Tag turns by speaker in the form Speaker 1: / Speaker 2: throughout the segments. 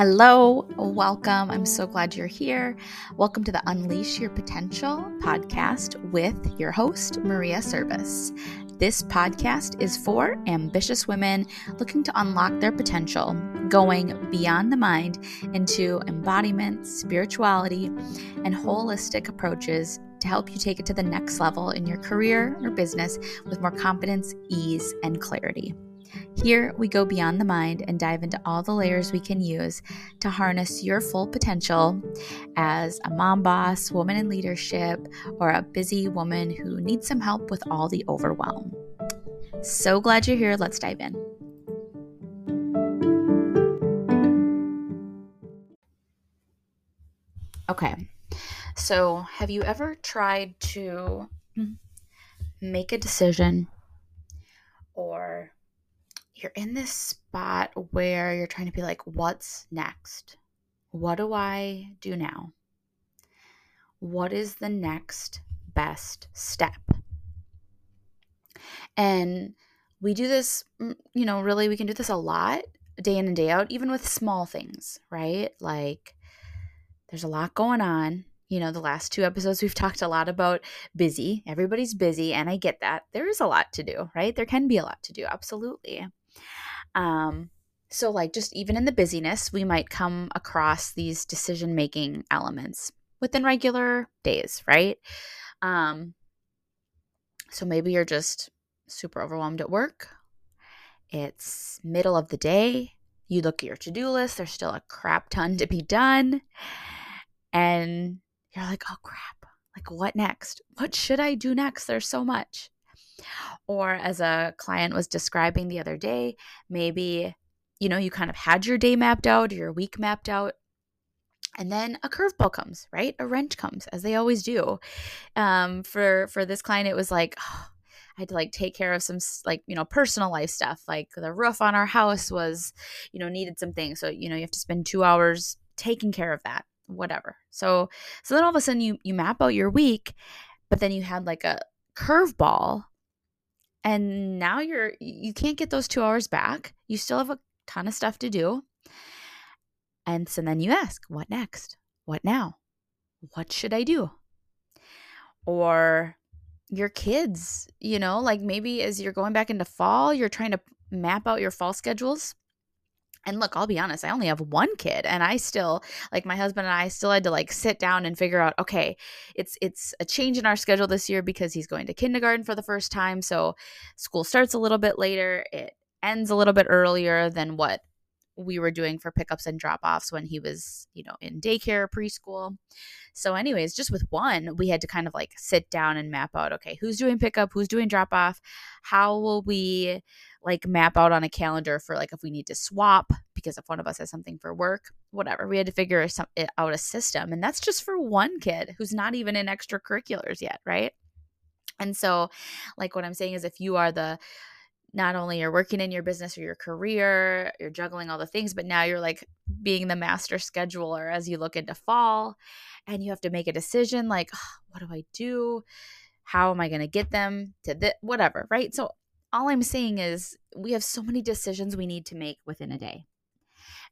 Speaker 1: Hello, welcome. I'm so glad you're here. Welcome to the Unleash Your Potential podcast with your host, Maria Serbus. This podcast is for ambitious women looking to unlock their potential, going beyond the mind into embodiment, spirituality, and holistic approaches to help you take it to the next level in your career or business with more confidence, ease, and clarity. Here, we go beyond the mind and dive into all the layers we can use to harness your full potential as a mom boss, woman in leadership, or a busy woman who needs some help with all the overwhelm. So glad you're here. Let's dive in. Okay, so have you ever tried to hmm. make a decision or you're in this spot where you're trying to be like, what's next? What do I do now? What is the next best step? And we do this, mm, you know, really, we can do this a lot day in and day out, even with small things, right? Like there's a lot going on. You know, the last two episodes we've talked a lot about busy. Everybody's busy, and I get that. There is a lot to do, right? There can be a lot to do, absolutely. Um, so, like, just even in the busyness, we might come across these decision making elements within regular days, right? Um, so maybe you're just super overwhelmed at work. It's middle of the day. You look at your to do list, there's still a crap ton to be done. And you're like, oh crap, like what next? What should I do next? There's so much. Or as a client was describing the other day, maybe, you know, you kind of had your day mapped out your week mapped out. And then a curveball comes, right? A wrench comes, as they always do. Um, for for this client, it was like, oh, I had to like take care of some like you know personal life stuff like the roof on our house was you know needed some things so you know you have to spend 2 hours taking care of that whatever so so then all of a sudden you you map out your week but then you had like a curveball and now you're you can't get those 2 hours back. You still have a ton of stuff to do. And so then you ask what next? What now? What should i do? Or your kids, you know, like maybe as you're going back into fall, you're trying to map out your fall schedules. And look, I'll be honest, I only have one kid and I still like my husband and I still had to like sit down and figure out, okay, it's it's a change in our schedule this year because he's going to kindergarten for the first time, so school starts a little bit later. It ends a little bit earlier than what we were doing for pickups and drop offs when he was, you know, in daycare, preschool. So, anyways, just with one, we had to kind of like sit down and map out okay, who's doing pickup, who's doing drop off, how will we like map out on a calendar for like if we need to swap because if one of us has something for work, whatever. We had to figure some, out a system. And that's just for one kid who's not even in extracurriculars yet, right? And so, like, what I'm saying is, if you are the not only you're working in your business or your career, you're juggling all the things, but now you're like being the master scheduler as you look into fall and you have to make a decision like, oh, what do I do? How am I going to get them to this? Whatever, right? So, all I'm saying is we have so many decisions we need to make within a day.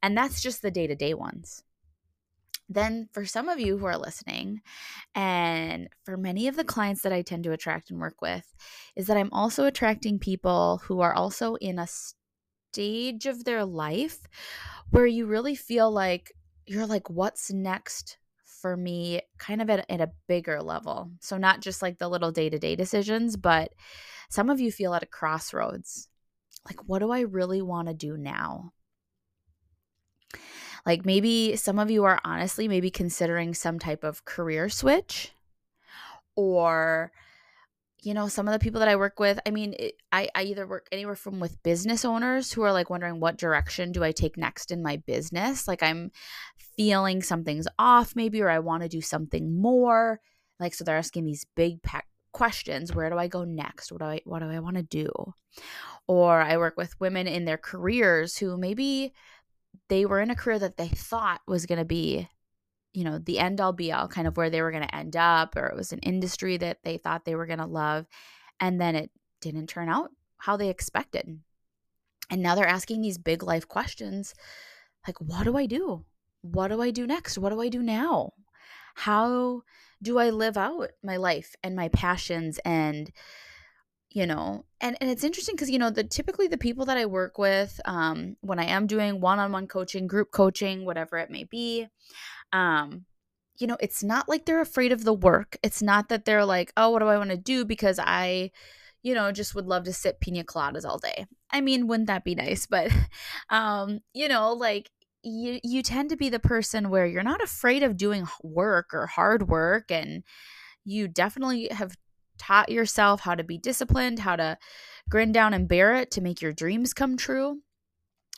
Speaker 1: And that's just the day to day ones then for some of you who are listening and for many of the clients that I tend to attract and work with is that I'm also attracting people who are also in a stage of their life where you really feel like you're like what's next for me kind of at, at a bigger level so not just like the little day-to-day decisions but some of you feel at a crossroads like what do i really want to do now? Like maybe some of you are honestly maybe considering some type of career switch or you know some of the people that i work with i mean it, I, I either work anywhere from with business owners who are like wondering what direction do i take next in my business? Like i'm feeling something's off maybe or i want to do something more. Like so they're asking these big questions where do i go next what do i what do i want to do or i work with women in their careers who maybe they were in a career that they thought was going to be you know the end all be all kind of where they were going to end up or it was an industry that they thought they were going to love and then it didn't turn out how they expected and now they're asking these big life questions like, what do I do? What do I do next? What do I do now? How do I live out my life and my passions and you know and and it's interesting because you know the typically the people that i work with um when i am doing one-on-one coaching group coaching whatever it may be um you know it's not like they're afraid of the work. It's not that they're like oh what do i want to do? because i you know just would love to sit pina coladas all day. I mean wouldn't that be nice? But um you know like you you tend to be the person where you're not afraid of doing work or hard work and you definitely have taught yourself how to be disciplined, how to grin down and bear it to make your dreams come true.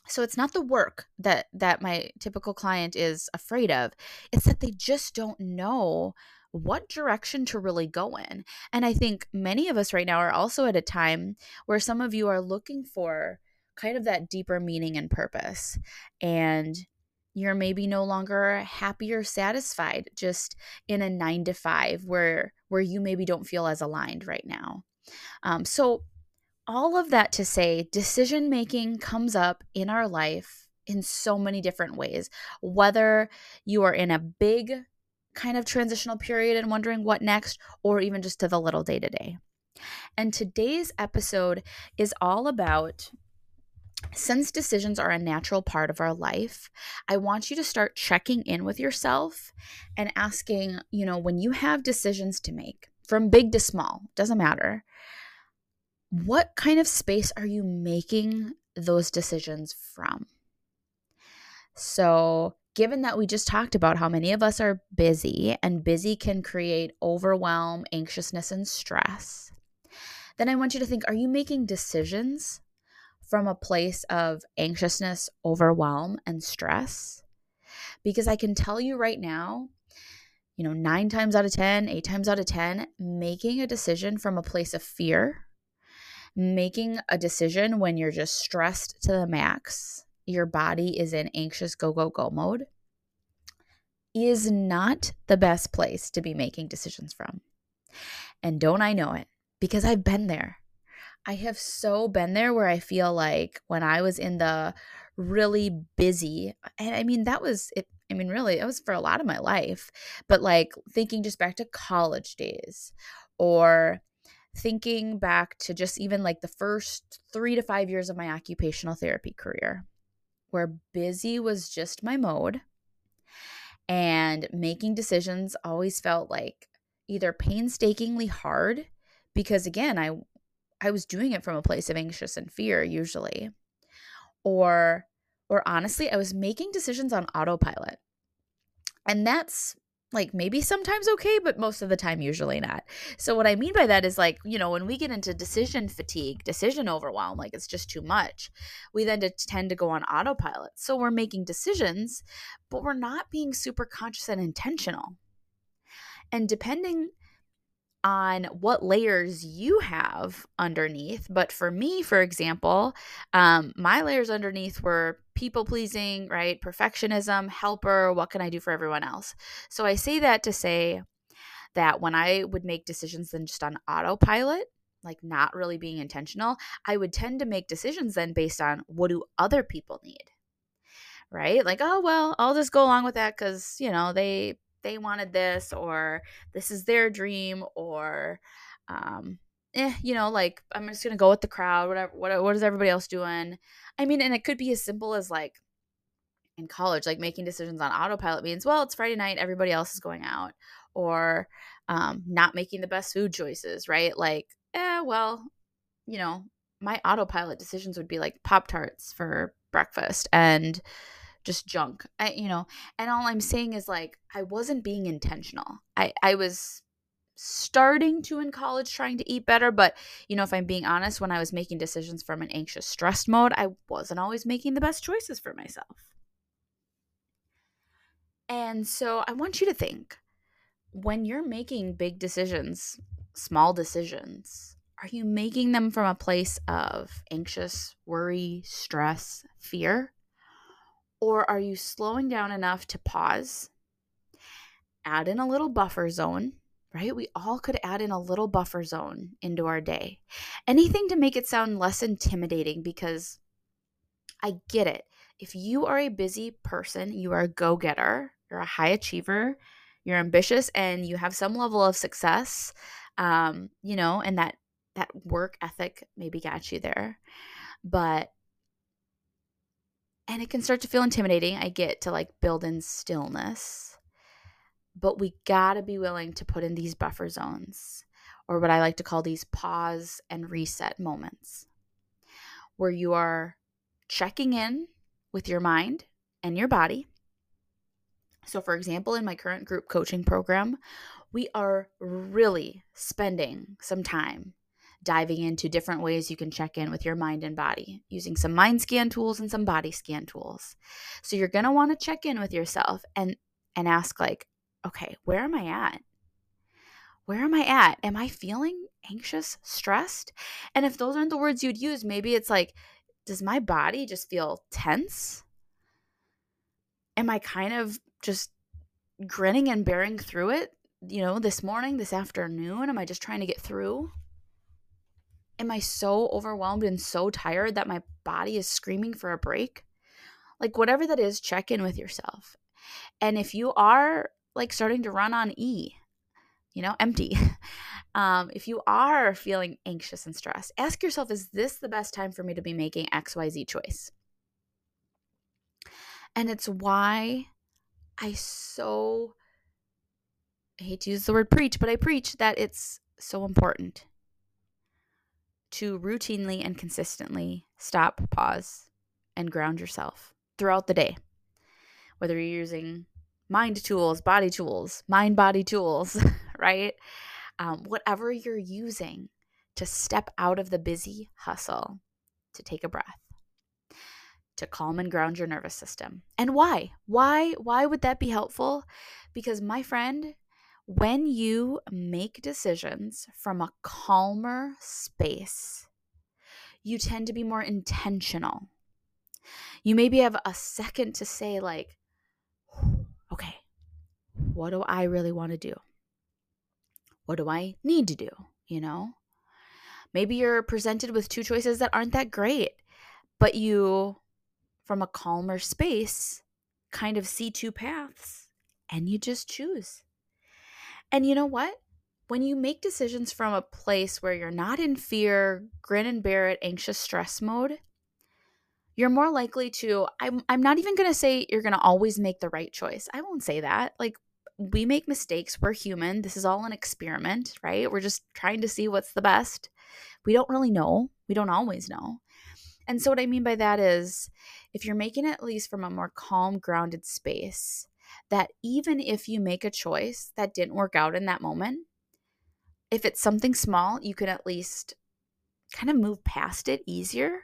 Speaker 1: So it's not the work that that my typical client is afraid of. It's that they just don't know what direction to really go in. And I think many of us right now are also at a time where some of you are looking for kind of that deeper meaning and purpose. And you're maybe no longer happy or satisfied just in a nine to five where where you maybe don't feel as aligned right now. Um, so all of that to say decision making comes up in our life in so many different ways. Whether you are in a big kind of transitional period and wondering what next or even just to the little day to day and today's episode is all about since decisions are a natural part of our life, I want you to start checking in with yourself and asking, you know, when you have decisions to make, from big to small, doesn't matter, what kind of space are you making those decisions from? So, given that we just talked about how many of us are busy and busy can create overwhelm, anxiousness, and stress, then I want you to think are you making decisions from a place of anxiousness, overwhelm, and stress. Because I can tell you right now, you know, nine times out of 10, eight times out of 10, making a decision from a place of fear, making a decision when you're just stressed to the max, your body is in anxious go, go, go mode, is not the best place to be making decisions from. And don't I know it? Because I've been there. I have so been there where I feel like when I was in the really busy, and I mean, that was it. I mean, really, it was for a lot of my life, but like thinking just back to college days or thinking back to just even like the first three to five years of my occupational therapy career, where busy was just my mode and making decisions always felt like either painstakingly hard because again i I was doing it from a place of anxious and fear usually. Or or honestly, I was making decisions on autopilot. And that's like maybe sometimes okay, but most of the time usually not. So what I mean by that is like, you know, when we get into decision fatigue, decision overwhelm, like it's just too much, we then tend to go on autopilot. So we're making decisions, but we're not being super conscious and intentional. And depending on what layers you have underneath. But for me, for example, um, my layers underneath were people pleasing, right? Perfectionism, helper, what can I do for everyone else? So I say that to say that when I would make decisions then just on autopilot, like not really being intentional, I would tend to make decisions then based on what do other people need? Right? Like, oh, well, I'll just go along with that because, you know, they they wanted this or this is their dream or um eh, you know, like I'm just gonna go with the crowd, whatever what what is everybody else doing? I mean, and it could be as simple as like in college, like making decisions on autopilot means, well, it's Friday night, everybody else is going out, or um, not making the best food choices, right? Like, eh, well, you know, my autopilot decisions would be like Pop Tarts for breakfast and just junk. I, you know, and all I'm saying is like I wasn't being intentional. I I was starting to in college trying to eat better, but you know, if I'm being honest, when I was making decisions from an anxious stressed mode, I wasn't always making the best choices for myself. And so I want you to think when you're making big decisions, small decisions, are you making them from a place of anxious, worry, stress, fear? Or are you slowing down enough to pause, add in a little buffer zone, right? We all could add in a little buffer zone into our day. Anything to make it sound less intimidating because I get it. if you are a busy person, you are a go getter, you're a high achiever, you're ambitious, and you have some level of success, um, you know, and that that work ethic maybe got you there. But and it can start to feel intimidating. I get to like build in stillness, but we gotta be willing to put in these buffer zones, or what I like to call these pause and reset moments, where you are checking in with your mind and your body. So, for example, in my current group coaching program, we are really spending some time diving into different ways you can check in with your mind and body using some mind scan tools and some body scan tools. So you're going to want to check in with yourself and and ask like, okay, where am I at? Where am I at? Am I feeling anxious, stressed? And if those aren't the words you'd use, maybe it's like, does my body just feel tense? Am I kind of just grinning and bearing through it? You know, this morning, this afternoon? Am I just trying to get through? Am I so overwhelmed and so tired that my body is screaming for a break? Like, whatever that is, check in with yourself. And if you are like starting to run on E, you know, empty, um, if you are feeling anxious and stressed, ask yourself, is this the best time for me to be making XYZ choice? And it's why I so I hate to use the word preach, but I preach that it's so important to routinely and consistently stop, pause, and ground yourself throughout the day. Whether you're using mind tools, body tools, mind body tools, right? Um, whatever you're using to step out of the busy hustle, to take a breath, to calm and ground your nervous system. And why? Why why would that be helpful? Because my friend, when you make decisions from a calmer space, you tend to be more intentional. You maybe have a second to say, like, okay, what do I really want to do? What do I need to do? You know? Maybe you're presented with two choices that aren't that great, but you, from a calmer space, kind of see two paths and you just choose. And you know what? When you make decisions from a place where you're not in fear, grin and bear it, anxious stress mode, you're more likely to I'm I'm not even going to say you're going to always make the right choice. I won't say that. Like we make mistakes. We're human. This is all an experiment, right? We're just trying to see what's the best. We don't really know. We don't always know. And so what I mean by that is if you're making it at least from a more calm, grounded space, that even if you make a choice that didn't work out in that moment, if it's something small, you can at least kind of move past it easier.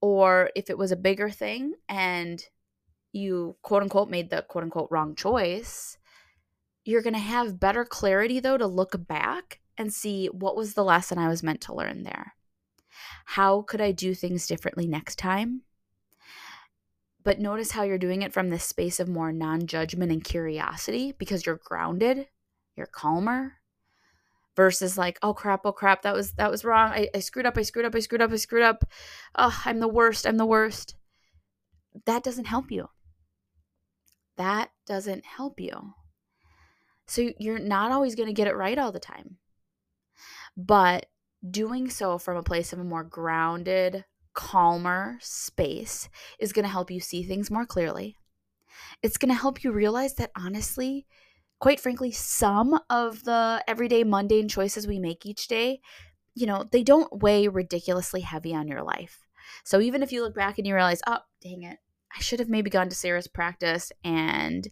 Speaker 1: Or if it was a bigger thing and you quote unquote made the quote unquote wrong choice, you're going to have better clarity though to look back and see what was the lesson I was meant to learn there. How could I do things differently next time? But notice how you're doing it from this space of more non judgment and curiosity because you're grounded, you're calmer, versus like, oh crap, oh crap, that was that was wrong. I, I screwed up, I screwed up, I screwed up, I screwed up. Oh, I'm the worst, I'm the worst. That doesn't help you. That doesn't help you. So you're not always going to get it right all the time. But doing so from a place of a more grounded, calmer space is going to help you see things more clearly. It's going to help you realize that honestly, quite frankly, some of the everyday mundane choices we make each day, you know, they don't weigh ridiculously heavy on your life. So even if you look back and you realize, oh, dang it, I should have maybe gone to Sarah's practice and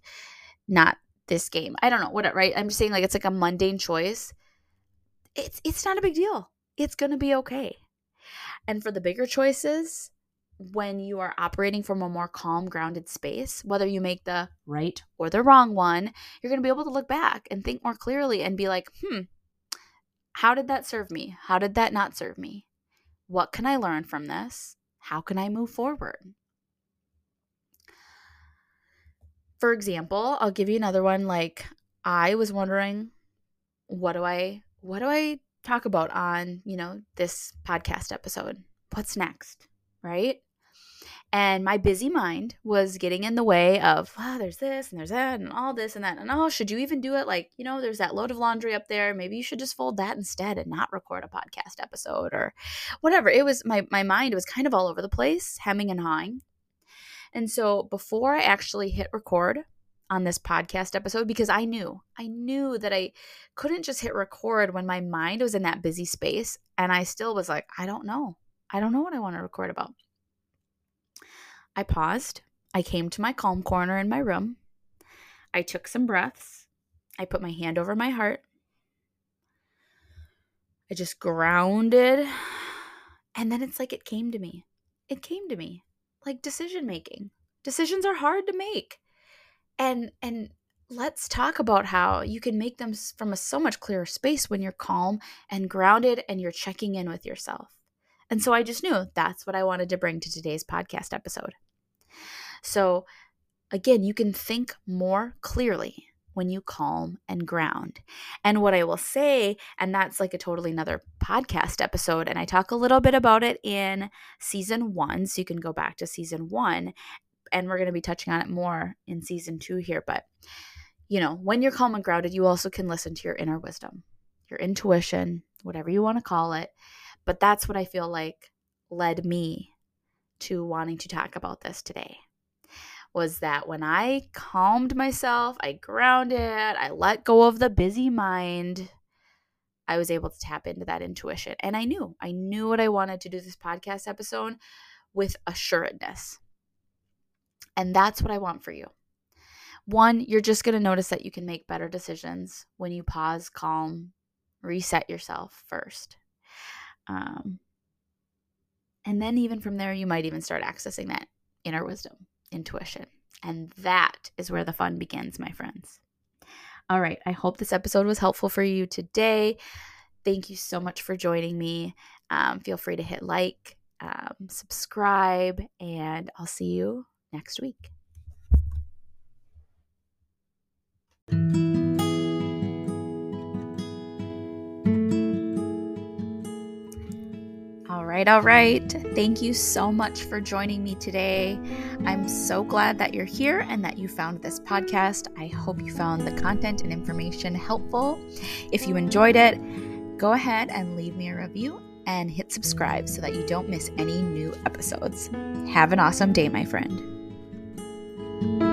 Speaker 1: not this game. I don't know what, right? I'm just saying like it's like a mundane choice. It's it's not a big deal. It's going to be okay. And for the bigger choices, when you are operating from a more calm, grounded space, whether you make the right or the wrong one, you're going to be able to look back and think more clearly and be like, hmm, how did that serve me? How did that not serve me? What can I learn from this? How can I move forward? For example, I'll give you another one like I was wondering what do I what do I talk about on, you know, this podcast episode. What's next? Right? And my busy mind was getting in the way of, oh, there's this and there's that and all this and that. And oh, should you even do it? Like, you know, there's that load of laundry up there. Maybe you should just fold that instead and not record a podcast episode or whatever. It was my my mind was kind of all over the place, hemming and hawing. And so before I actually hit record on this podcast episode, because I knew, I knew that I couldn't just hit record when my mind was in that busy space. And I still was like, I don't know. I don't know what I want to record about. I paused. I came to my calm corner in my room. I took some breaths. I put my hand over my heart. I just grounded. And then it's like it came to me. It came to me. Like decision making. Decisions are hard to make. And and let's talk about how you can make them from a so much clearer space when you're calm and grounded and you're checking in with yourself. And so I just knew that's what I wanted to bring to today's podcast episode. So, again, you can think more clearly when you calm and ground. And what I will say, and that's like a totally another podcast episode, and I talk a little bit about it in season one. So you can go back to season one, and we're going to be touching on it more in season two here. But, you know, when you're calm and grounded, you also can listen to your inner wisdom, your intuition, whatever you want to call it. But that's what I feel like led me to wanting to talk about this today was that when I calmed myself, I grounded, I let go of the busy mind, I was able to tap into that intuition. And I knew, I knew what I wanted to do this podcast episode with assuredness. And that's what I want for you. One, you're just going to notice that you can make better decisions when you pause, calm, reset yourself first. Um, and then, even from there, you might even start accessing that inner wisdom, intuition. And that is where the fun begins, my friends. All right. I hope this episode was helpful for you today. Thank you so much for joining me. Um, feel free to hit like, um, subscribe, and I'll see you next week. All right, all right. Thank you so much for joining me today. I'm so glad that you're here and that you found this podcast. I hope you found the content and information helpful. If you enjoyed it, go ahead and leave me a review and hit subscribe so that you don't miss any new episodes. Have an awesome day, my friend. Thank you.